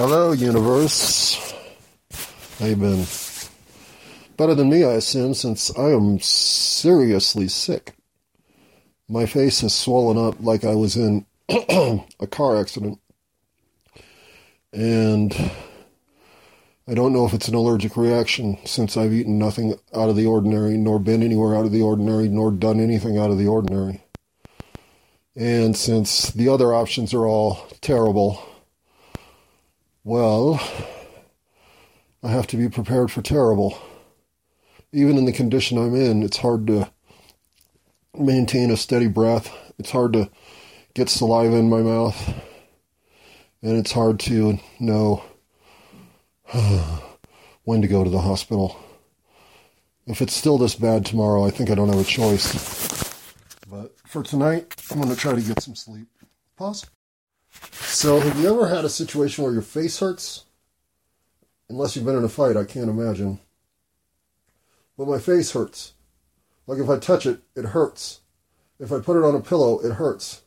Hello, universe. How you been? Better than me, I assume, since I am seriously sick. My face has swollen up like I was in a car accident. And I don't know if it's an allergic reaction since I've eaten nothing out of the ordinary, nor been anywhere out of the ordinary, nor done anything out of the ordinary. And since the other options are all terrible, well, I have to be prepared for terrible. Even in the condition I'm in, it's hard to maintain a steady breath. It's hard to get saliva in my mouth. And it's hard to know when to go to the hospital. If it's still this bad tomorrow, I think I don't have a choice. But for tonight, I'm going to try to get some sleep. Pause. So, have you ever had a situation where your face hurts? Unless you've been in a fight, I can't imagine. But my face hurts. Like if I touch it, it hurts. If I put it on a pillow, it hurts.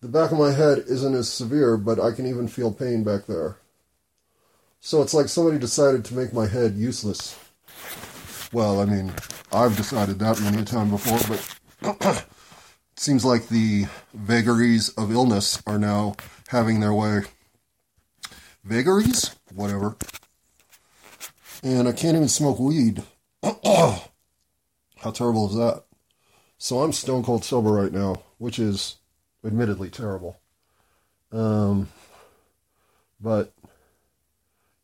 The back of my head isn't as severe, but I can even feel pain back there. So it's like somebody decided to make my head useless. Well, I mean, I've decided that many a time before, but seems like the vagaries of illness are now having their way. Vagaries? Whatever. And I can't even smoke weed. How terrible is that? So I'm stone cold sober right now, which is admittedly terrible. Um, but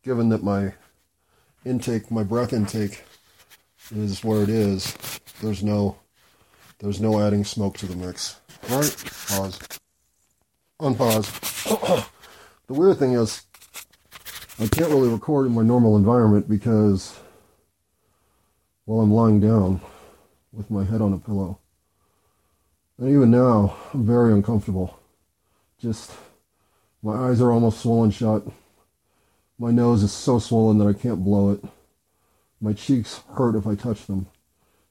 given that my intake, my breath intake is where it is, there's no there's no adding smoke to the mix. All right, pause. Unpause. the weird thing is I can't really record in my normal environment because while I'm lying down with my head on a pillow. And even now, I'm very uncomfortable. Just, my eyes are almost swollen shut. My nose is so swollen that I can't blow it. My cheeks hurt if I touch them.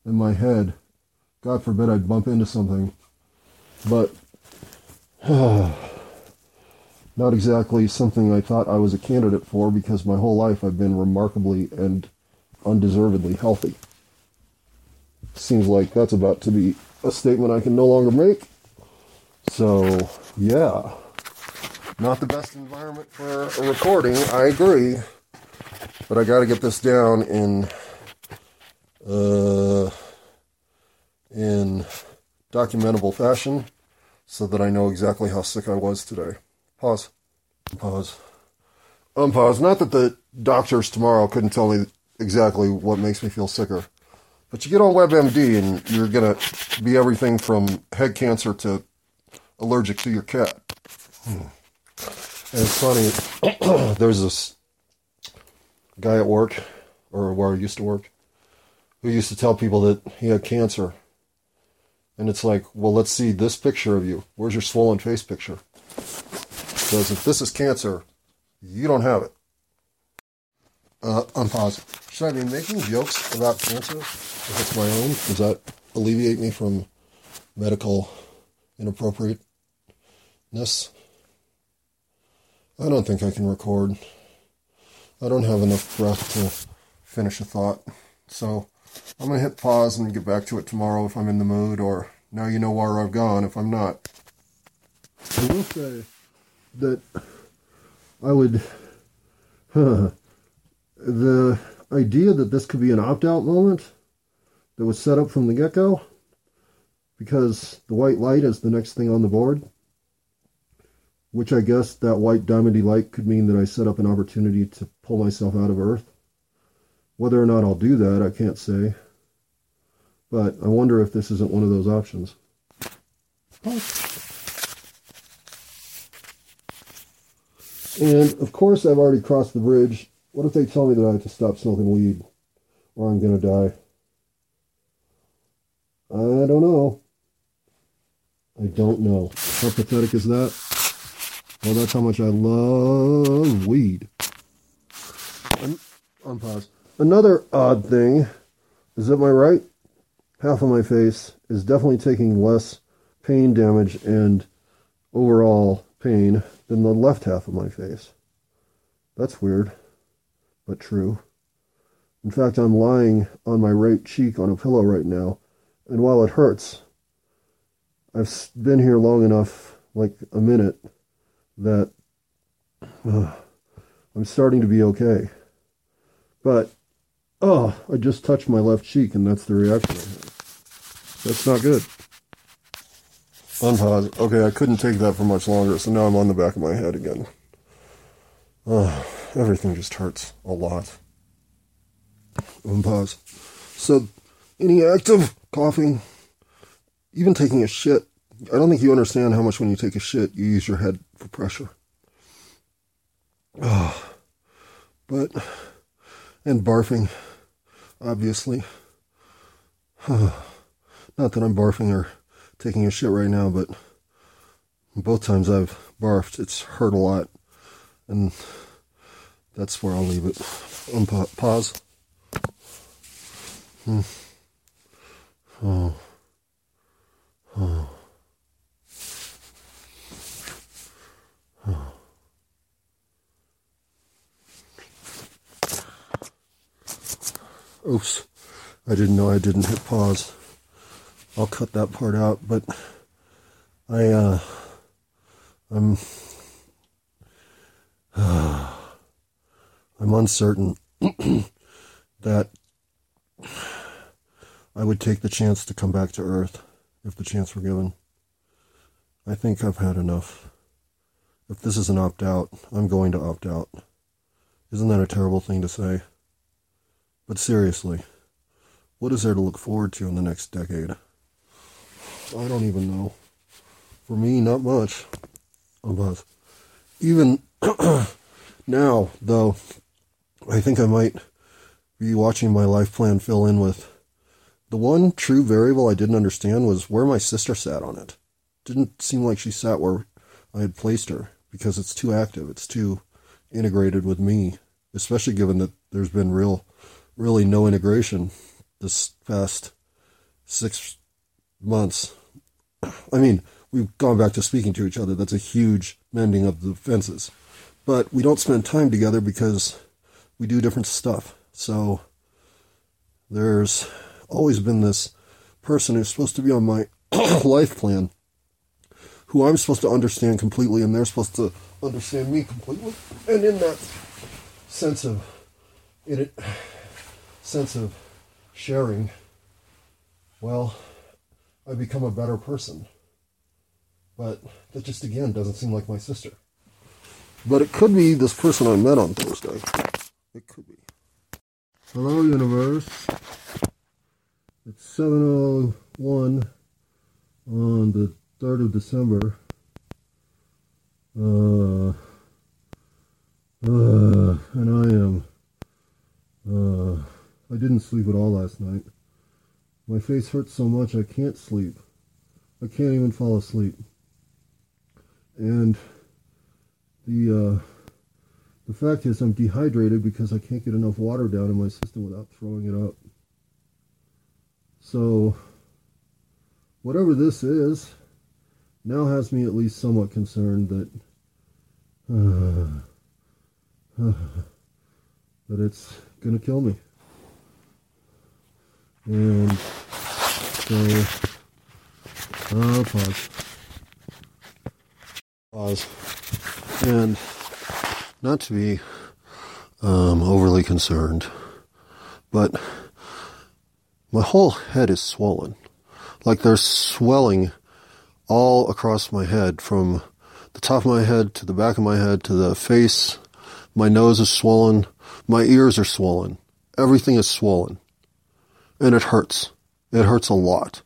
And my head, God forbid I'd bump into something. But, not exactly something I thought I was a candidate for because my whole life I've been remarkably and undeservedly healthy. Seems like that's about to be a statement I can no longer make. So, yeah. Not the best environment for a recording, I agree. But I got to get this down in uh, in documentable fashion so that I know exactly how sick I was today. Pause. Pause. Unpause. Not that the doctors tomorrow couldn't tell me exactly what makes me feel sicker. But you get on WebMD and you're going to be everything from head cancer to allergic to your cat. Hmm. And it's funny, there's this guy at work, or where I used to work, who used to tell people that he had cancer. And it's like, well, let's see this picture of you. Where's your swollen face picture? Because if this is cancer, you don't have it. Uh, unpause. Should I be making jokes about cancer if it's my own? Does that alleviate me from medical inappropriateness? I don't think I can record. I don't have enough breath to finish a thought. So I'm going to hit pause and get back to it tomorrow if I'm in the mood, or now you know where I've gone if I'm not. I will say that I would. Huh, the idea that this could be an opt out moment that was set up from the get go, because the white light is the next thing on the board, which I guess that white diamondy light could mean that I set up an opportunity to pull myself out of Earth. Whether or not I'll do that, I can't say. But I wonder if this isn't one of those options. And of course, I've already crossed the bridge what if they tell me that I have to stop smoking weed or I'm going to die? I don't know. I don't know. How pathetic is that? Well, that's how much I love weed. I'm on. Another odd thing is that my right half of my face is definitely taking less pain damage and overall pain than the left half of my face. That's weird, but true. In fact, I'm lying on my right cheek on a pillow right now, and while it hurts, I've been here long enough, like a minute, that uh, I'm starting to be okay. But, oh, I just touched my left cheek, and that's the reaction That's not good. Unpause. Okay, I couldn't take that for much longer, so now I'm on the back of my head again. Oh, everything just hurts a lot. Unpause. So, any active coughing, even taking a shit, I don't think you understand how much when you take a shit, you use your head for pressure. Oh, but, and barfing, obviously. Not that I'm barfing or taking a shit right now, but both times I've barfed, it's hurt a lot. And that's where I'll leave it. Unpa- pause. Hmm. Oh. Oh. Oops. I didn't know I didn't hit pause. I'll cut that part out, but I, uh, I'm, uh, I'm uncertain that I would take the chance to come back to Earth if the chance were given. I think I've had enough. If this is an opt out, I'm going to opt out. Isn't that a terrible thing to say? But seriously, what is there to look forward to in the next decade? I don't even know. For me, not much. But even now, though, I think I might be watching my life plan fill in with the one true variable I didn't understand was where my sister sat on it. Didn't seem like she sat where I had placed her because it's too active. It's too integrated with me, especially given that there's been real, really no integration this past six months. I mean, we've gone back to speaking to each other. That's a huge mending of the fences. But we don't spend time together because we do different stuff. So there's always been this person who's supposed to be on my life plan who I'm supposed to understand completely and they're supposed to understand me completely. And in that sense of in it sense of sharing, well, I become a better person. But that just again doesn't seem like my sister. But it could be this person I met on Thursday. It could be. Hello, universe. It's 701 on the 3rd of December. Uh, uh, and I am. Uh, I didn't sleep at all last night. My face hurts so much I can't sleep. I can't even fall asleep. And the uh, the fact is I'm dehydrated because I can't get enough water down in my system without throwing it up. So whatever this is now has me at least somewhat concerned that uh, uh, that it's gonna kill me. And so, uh, pause. Pause. And not to be um, overly concerned, but my whole head is swollen. Like there's swelling all across my head from the top of my head to the back of my head to the face. My nose is swollen. My ears are swollen. Everything is swollen and it hurts. It hurts a lot.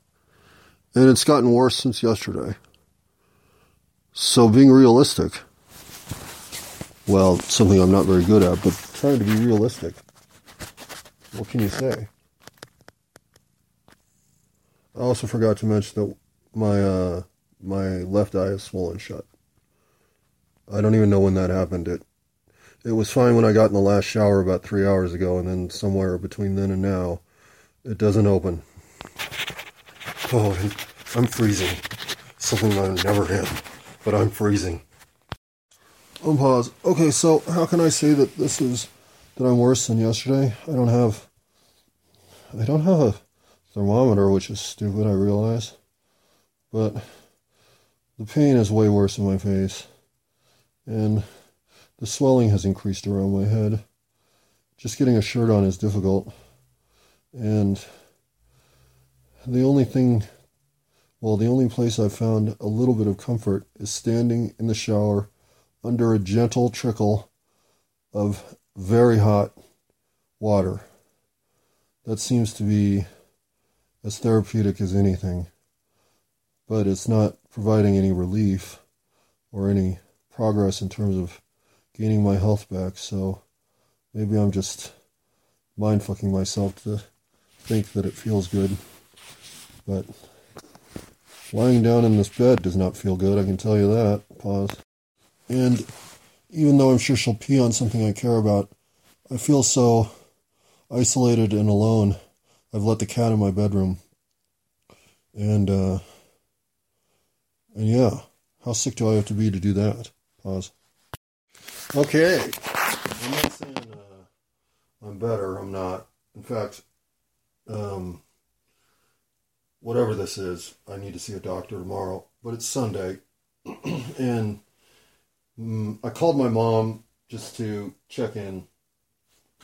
And it's gotten worse since yesterday. So being realistic, well, something I'm not very good at, but trying to be realistic. What can you say? I also forgot to mention that my uh, my left eye is swollen shut. I don't even know when that happened. It it was fine when I got in the last shower about three hours ago, and then somewhere between then and now, it doesn't open. Oh, I'm freezing. Something I never am, but I'm freezing. Unpause. Okay, so how can I say that this is that I'm worse than yesterday? I don't have I don't have a thermometer, which is stupid, I realize. But the pain is way worse in my face. And the swelling has increased around my head. Just getting a shirt on is difficult. And the only thing well, the only place I've found a little bit of comfort is standing in the shower under a gentle trickle of very hot water. That seems to be as therapeutic as anything, but it's not providing any relief or any progress in terms of gaining my health back. So maybe I'm just mind fucking myself to think that it feels good. But lying down in this bed does not feel good, I can tell you that. Pause. And even though I'm sure she'll pee on something I care about, I feel so isolated and alone. I've let the cat in my bedroom. And, uh, and yeah, how sick do I have to be to do that? Pause. Okay. I'm not saying uh, I'm better. I'm not. In fact, um, whatever this is, I need to see a doctor tomorrow. But it's Sunday. and Mm, I called my mom just to check in,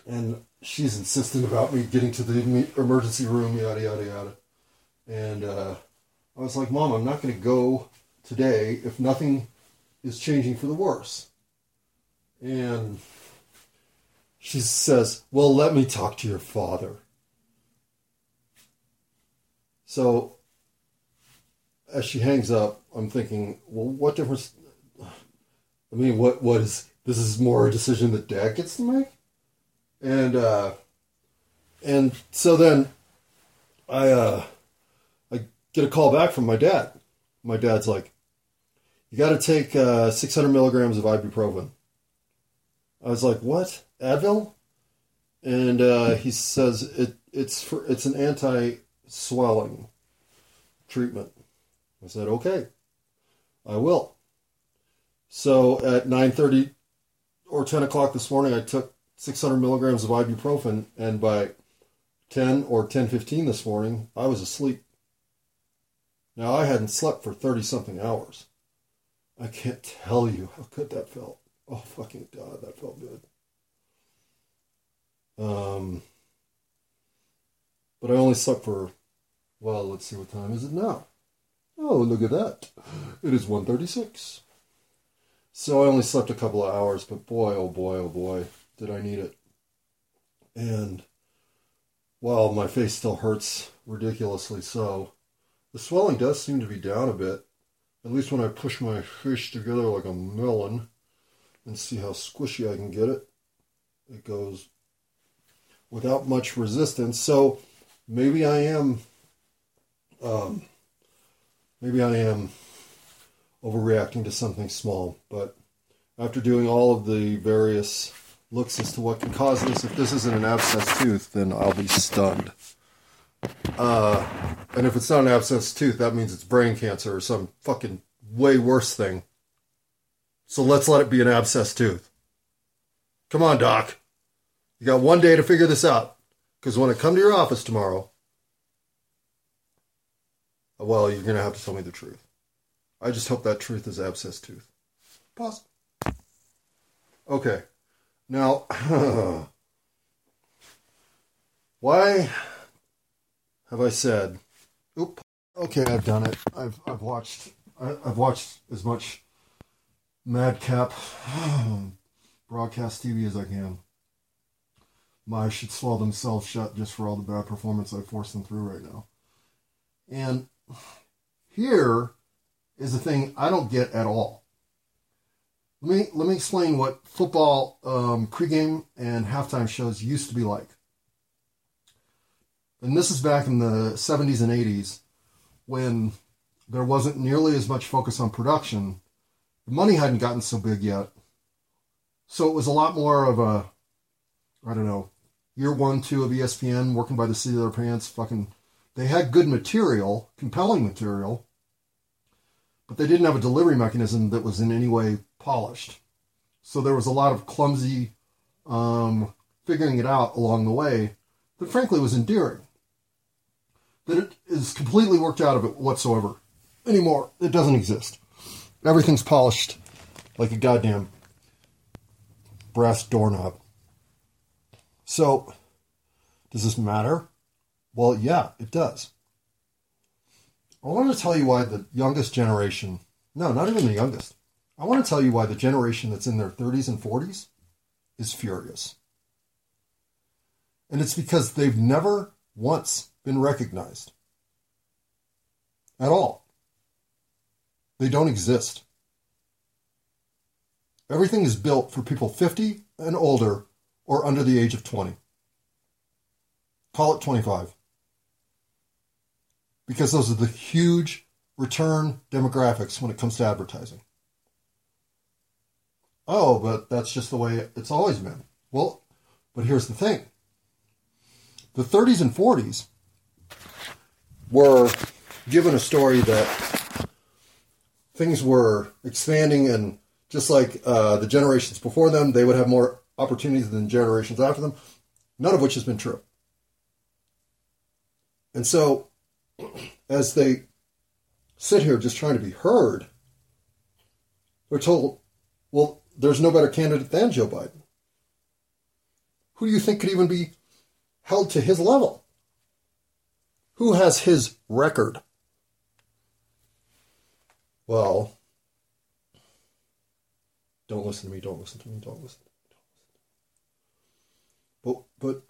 and she's insistent about me getting to the emergency room, yada yada yada. And uh, I was like, Mom, I'm not going to go today if nothing is changing for the worse. And she says, Well, let me talk to your father. So as she hangs up, I'm thinking, Well, what difference I mean, what what is this is more a decision that dad gets to make, and uh, and so then I uh, I get a call back from my dad. My dad's like, "You got to take uh, 600 milligrams of ibuprofen." I was like, "What? Advil?" And uh, he says it it's for it's an anti swelling treatment. I said, "Okay, I will." So at 9:30 or 10 o'clock this morning, I took 600 milligrams of ibuprofen, and by 10 or 10:15 this morning, I was asleep. Now I hadn't slept for 30 something hours. I can't tell you how good that felt. Oh fucking god, that felt good. Um, but I only slept for well, let's see what time is it now. Oh, look at that. It is 1:36. So I only slept a couple of hours, but boy, oh boy, oh boy, did I need it. And while my face still hurts ridiculously so, the swelling does seem to be down a bit. At least when I push my fish together like a melon and see how squishy I can get it, it goes without much resistance. So maybe I am, um, maybe I am overreacting to something small. But after doing all of the various looks as to what can cause this, if this isn't an abscess tooth, then I'll be stunned. Uh, and if it's not an abscess tooth, that means it's brain cancer or some fucking way worse thing. So let's let it be an abscess tooth. Come on, Doc. You got one day to figure this out. Because when I come to your office tomorrow, well, you're going to have to tell me the truth. I just hope that truth is abscess tooth. Pause. Okay. Now, why have I said, oop, okay, I've done it. I've, I've watched, I, have watched as much madcap broadcast TV as I can. My should swallow themselves shut just for all the bad performance I force them through right now. And here is a thing I don't get at all. Let me let me explain what football um, pregame and halftime shows used to be like. And this is back in the 70s and 80s when there wasn't nearly as much focus on production. The money hadn't gotten so big yet. So it was a lot more of a, I don't know, year one, two of ESPN, working by the seat of their pants, fucking. They had good material, compelling material, but they didn't have a delivery mechanism that was in any way polished. So there was a lot of clumsy um, figuring it out along the way that frankly was endearing. That it is completely worked out of it whatsoever anymore. It doesn't exist. Everything's polished like a goddamn brass doorknob. So, does this matter? Well, yeah, it does. I want to tell you why the youngest generation, no, not even the youngest, I want to tell you why the generation that's in their 30s and 40s is furious. And it's because they've never once been recognized at all. They don't exist. Everything is built for people 50 and older or under the age of 20. Call it 25. Because those are the huge return demographics when it comes to advertising. Oh, but that's just the way it's always been. Well, but here's the thing the 30s and 40s were given a story that things were expanding and just like uh, the generations before them, they would have more opportunities than generations after them, none of which has been true. And so, as they sit here just trying to be heard, they're told, well, there's no better candidate than Joe Biden. Who do you think could even be held to his level? Who has his record? Well, don't listen to me, don't listen to me, don't listen. But but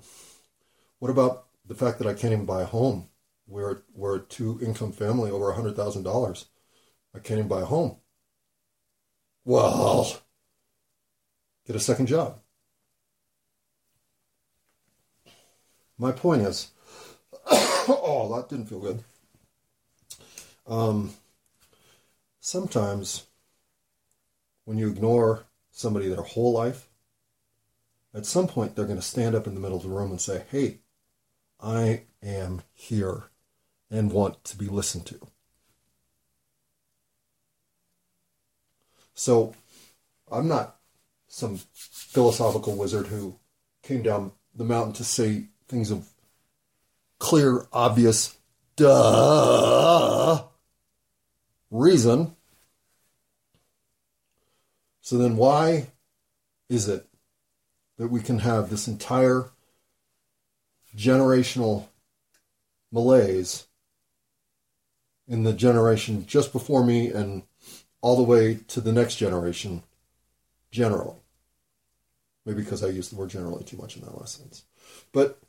what about the fact that I can't even buy a home? We're we're a two income family over a hundred thousand dollars. I can't even buy a home. Well, get a second job. My point is, oh, that didn't feel good. Um, sometimes when you ignore somebody their whole life, at some point they're going to stand up in the middle of the room and say, Hey, I am here and want to be listened to. So I'm not some philosophical wizard who came down the mountain to say things of clear, obvious, duh reason. So then, why is it that we can have this entire generational malaise in the generation just before me and all the way to the next generation generally? Maybe because I used the word generally too much in that last sentence. But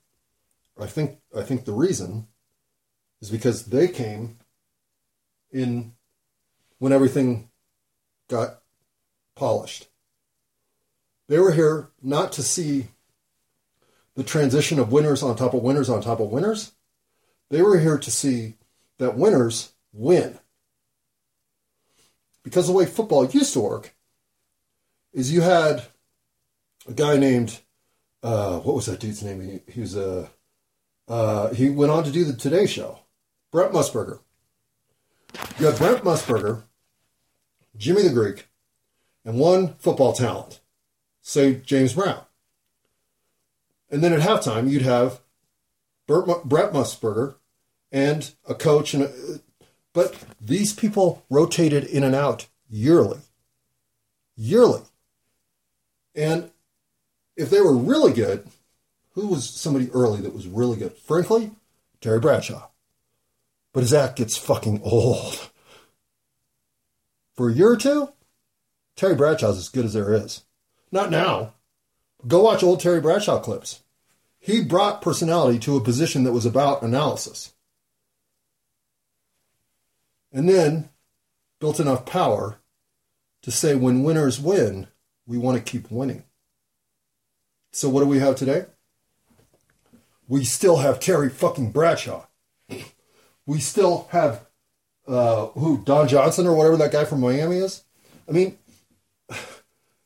I think I think the reason is because they came in when everything got polished. They were here not to see the transition of winners on top of winners on top of winners. They were here to see that winners win. Because the way football used to work is you had a guy named uh, what was that dude's name? He, he was a uh, he went on to do the Today Show. Brent Musburger. You had Brent Musburger, Jimmy the Greek, and one football talent, say James Brown. And then at halftime, you'd have Bert, Brett Musburger and a coach. and a, But these people rotated in and out yearly. Yearly. And if they were really good, who was somebody early that was really good? Frankly, Terry Bradshaw. But his act gets fucking old. For a year or two, Terry Bradshaw's as good as there is. Not now. Go watch old Terry Bradshaw clips. He brought personality to a position that was about analysis. And then built enough power to say when winners win, we want to keep winning. So what do we have today? We still have Terry fucking Bradshaw. We still have uh, who Don Johnson or whatever that guy from Miami is. I mean,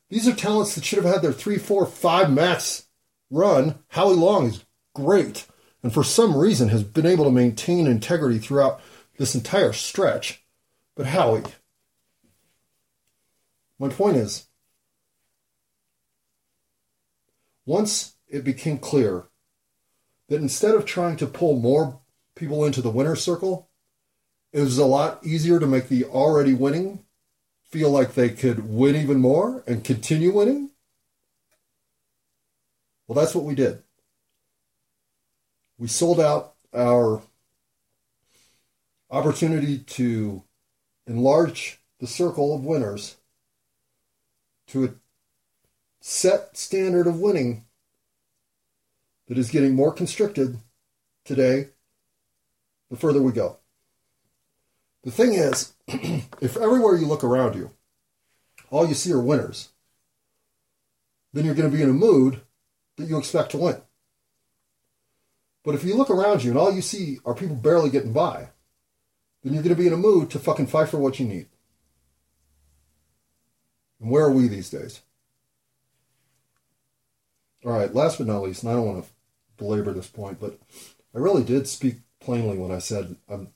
these are talents that should have had their three, four, five max run. Howie Long is great, and for some reason has been able to maintain integrity throughout this entire stretch. But Howie, my point is, once it became clear that instead of trying to pull more people into the winner's circle, it was a lot easier to make the already winning feel like they could win even more and continue winning. Well, that's what we did. We sold out our opportunity to enlarge the circle of winners to a set standard of winning that is getting more constricted today the further we go. The thing is, if everywhere you look around you, all you see are winners, then you're going to be in a mood that you expect to win. But if you look around you and all you see are people barely getting by, then you're going to be in a mood to fucking fight for what you need. And where are we these days? All right, last but not least, and I don't want to belabor this point, but I really did speak plainly when I said, I'm,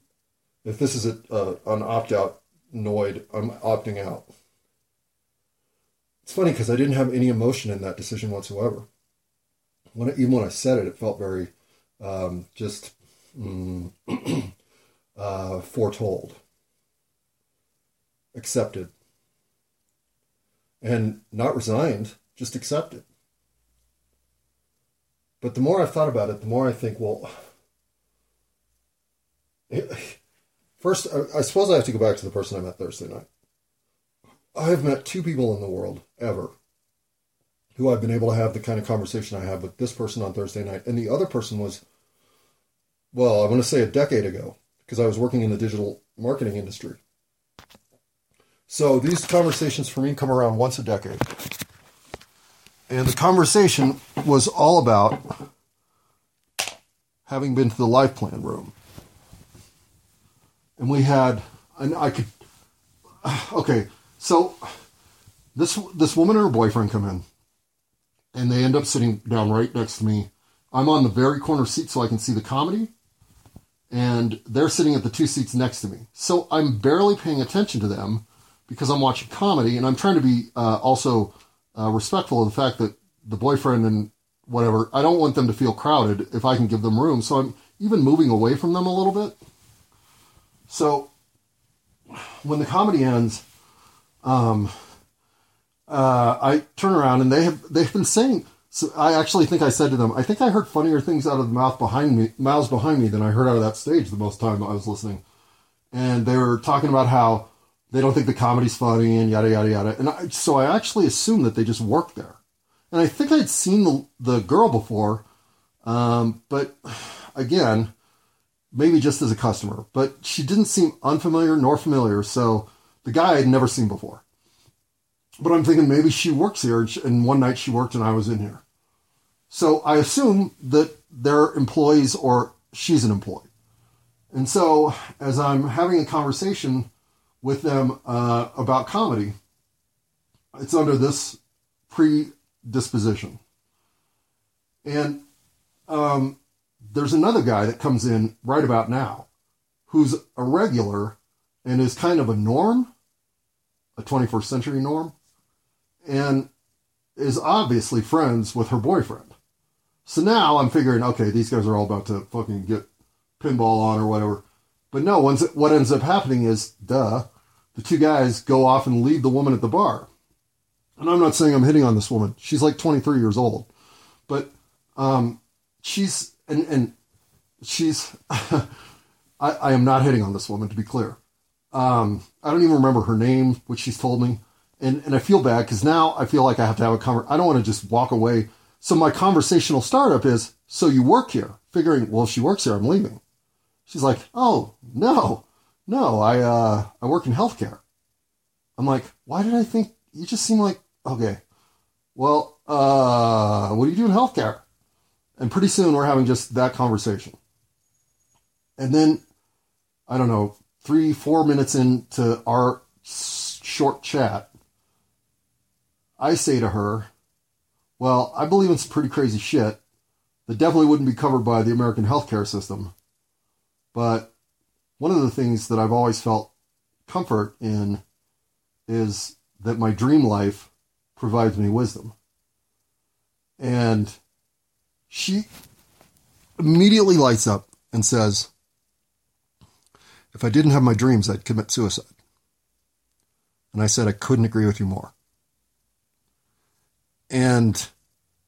if this is a, uh, an opt out Noid, I'm opting out. It's funny because I didn't have any emotion in that decision whatsoever. When even when I said it, it felt very um, just mm, uh, foretold, accepted, and not resigned, just accepted. But the more I've thought about it, the more I think, well, first, I suppose I have to go back to the person I met Thursday night. I have met two people in the world ever who I've been able to have the kind of conversation I had with this person on Thursday night. And the other person was, well, I'm going to say a decade ago because I was working in the digital marketing industry. So these conversations for me come around once a decade. And the conversation was all about having been to the life plan room. And we had, and I could, okay, so this this woman and her boyfriend come in, and they end up sitting down right next to me. I'm on the very corner seat so I can see the comedy, and they're sitting at the two seats next to me. So I'm barely paying attention to them because I'm watching comedy, and I'm trying to be uh, also uh, respectful of the fact that the boyfriend and whatever, I don't want them to feel crowded if I can give them room. So I'm even moving away from them a little bit. So when the comedy ends, um, uh, I turn around and they have they've been saying. So I actually think I said to them, I think I heard funnier things out of the mouth behind me, mouths behind me, than I heard out of that stage the most time I was listening. And they were talking about how they don't think the comedy's funny and yada yada yada. And I, so I actually assumed that they just worked there. And I think I'd seen the the girl before, um, but again, maybe just as a customer. But she didn't seem unfamiliar nor familiar. So the guy I'd never seen before. But I'm thinking maybe she works here, and one night she worked and I was in here. So I assume that they're employees or she's an employee. And so as I'm having a conversation with them uh, about comedy, it's under this predisposition. And um, there's another guy that comes in right about now who's a regular and is kind of a norm, a 21st century norm, and is obviously friends with her boyfriend. So now I'm figuring, okay, these guys are all about to fucking get pinball on or whatever. But no, what ends up happening is, duh, the two guys go off and leave the woman at the bar. And I'm not saying I'm hitting on this woman. She's like 23 years old. But um, she's, and, and she's, I, I am not hitting on this woman, to be clear. Um, I don't even remember her name, which she's told me. And, and I feel bad because now I feel like I have to have a conversation. I don't want to just walk away. So my conversational startup is, so you work here? Figuring, well, if she works here, I'm leaving. She's like, oh, no, no, I, uh, I work in healthcare. I'm like, why did I think, you just seem like, okay, well, uh, what do you do in healthcare? And pretty soon we're having just that conversation. And then, I don't know, three, four minutes into our short chat, I say to her, Well, I believe in some pretty crazy shit that definitely wouldn't be covered by the American healthcare system. But one of the things that I've always felt comfort in is that my dream life provides me wisdom. And she immediately lights up and says, If I didn't have my dreams, I'd commit suicide. And I said, I couldn't agree with you more. And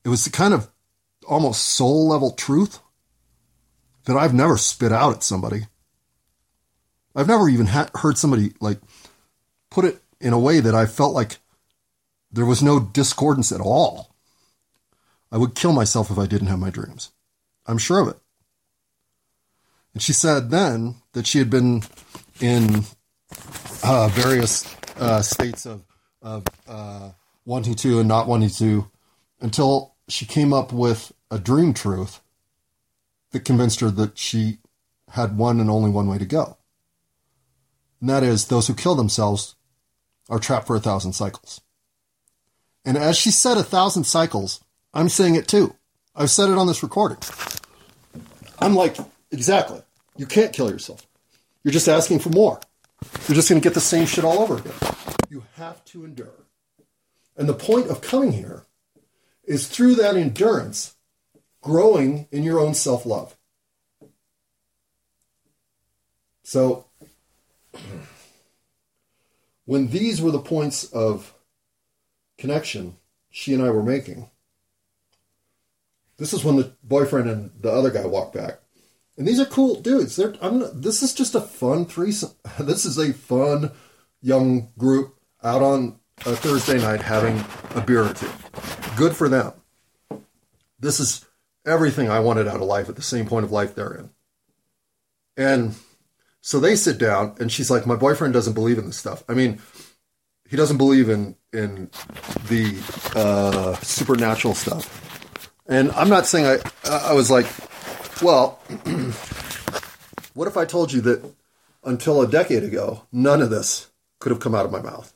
it was the kind of almost soul level truth that I've never spit out at somebody. I've never even ha- heard somebody like put it in a way that I felt like there was no discordance at all. I would kill myself if I didn't have my dreams. I'm sure of it. And she said then that she had been in uh, various uh, states of, of uh, wanting to and not wanting to until she came up with a dream truth that convinced her that she had one and only one way to go. And that is those who kill themselves are trapped for a thousand cycles. And as she said a thousand cycles, I'm saying it too. I've said it on this recording. I'm like, exactly. You can't kill yourself. You're just asking for more. You're just going to get the same shit all over again. You have to endure. And the point of coming here is through that endurance, growing in your own self love. So, when these were the points of connection she and I were making, this is when the boyfriend and the other guy walk back. And these are cool dudes. They're, I'm this is just a fun threesome. This is a fun young group out on a Thursday night having a beer or two. Good for them. This is everything I wanted out of life at the same point of life they're in. And so they sit down, and she's like, "My boyfriend doesn't believe in this stuff. I mean, he doesn't believe in in the uh, supernatural stuff." And I'm not saying I. I was like, well, what if I told you that until a decade ago, none of this could have come out of my mouth?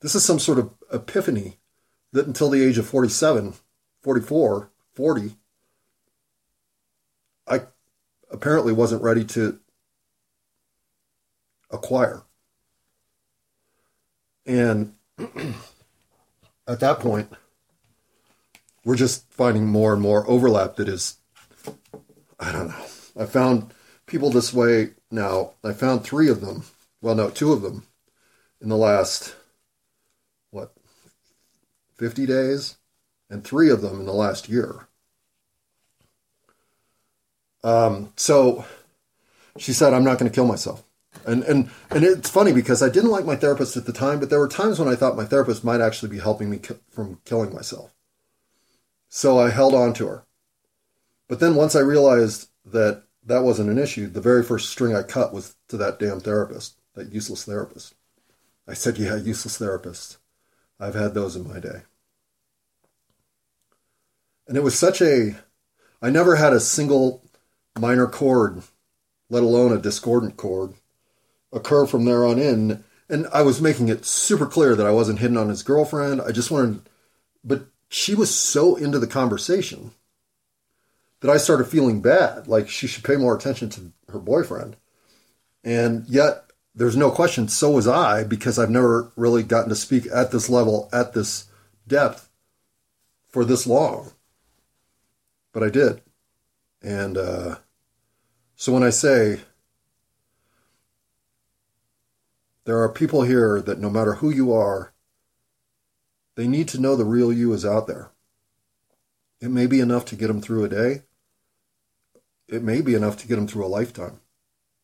This is some sort of epiphany that until the age of 47, 44, 40, I apparently wasn't ready to acquire. And at that point, we're just finding more and more overlap that is, I don't know. I found people this way now. I found three of them. Well, no, two of them in the last what, 50 days, and three of them in the last year. Um, so she said, I'm not going to kill myself. And, and, and it's funny because I didn't like my therapist at the time, but there were times when I thought my therapist might actually be helping me ki- from killing myself. So I held on to her. But then once I realized that that wasn't an issue, the very first string I cut was to that damn therapist, that useless therapist. I said, Yeah, useless therapist. I've had those in my day. And it was such a, I never had a single minor chord, let alone a discordant chord, occur from there on in. And I was making it super clear that I wasn't hitting on his girlfriend. I just wanted, but she was so into the conversation that I started feeling bad, like she should pay more attention to her boyfriend. And yet there's no question, so was I, because I've never really gotten to speak at this level, at this depth for this long. But I did. And uh, so when I say there are people here that no matter who you are, they need to know the real you is out there. It may be enough to get them through a day. It may be enough to get them through a lifetime.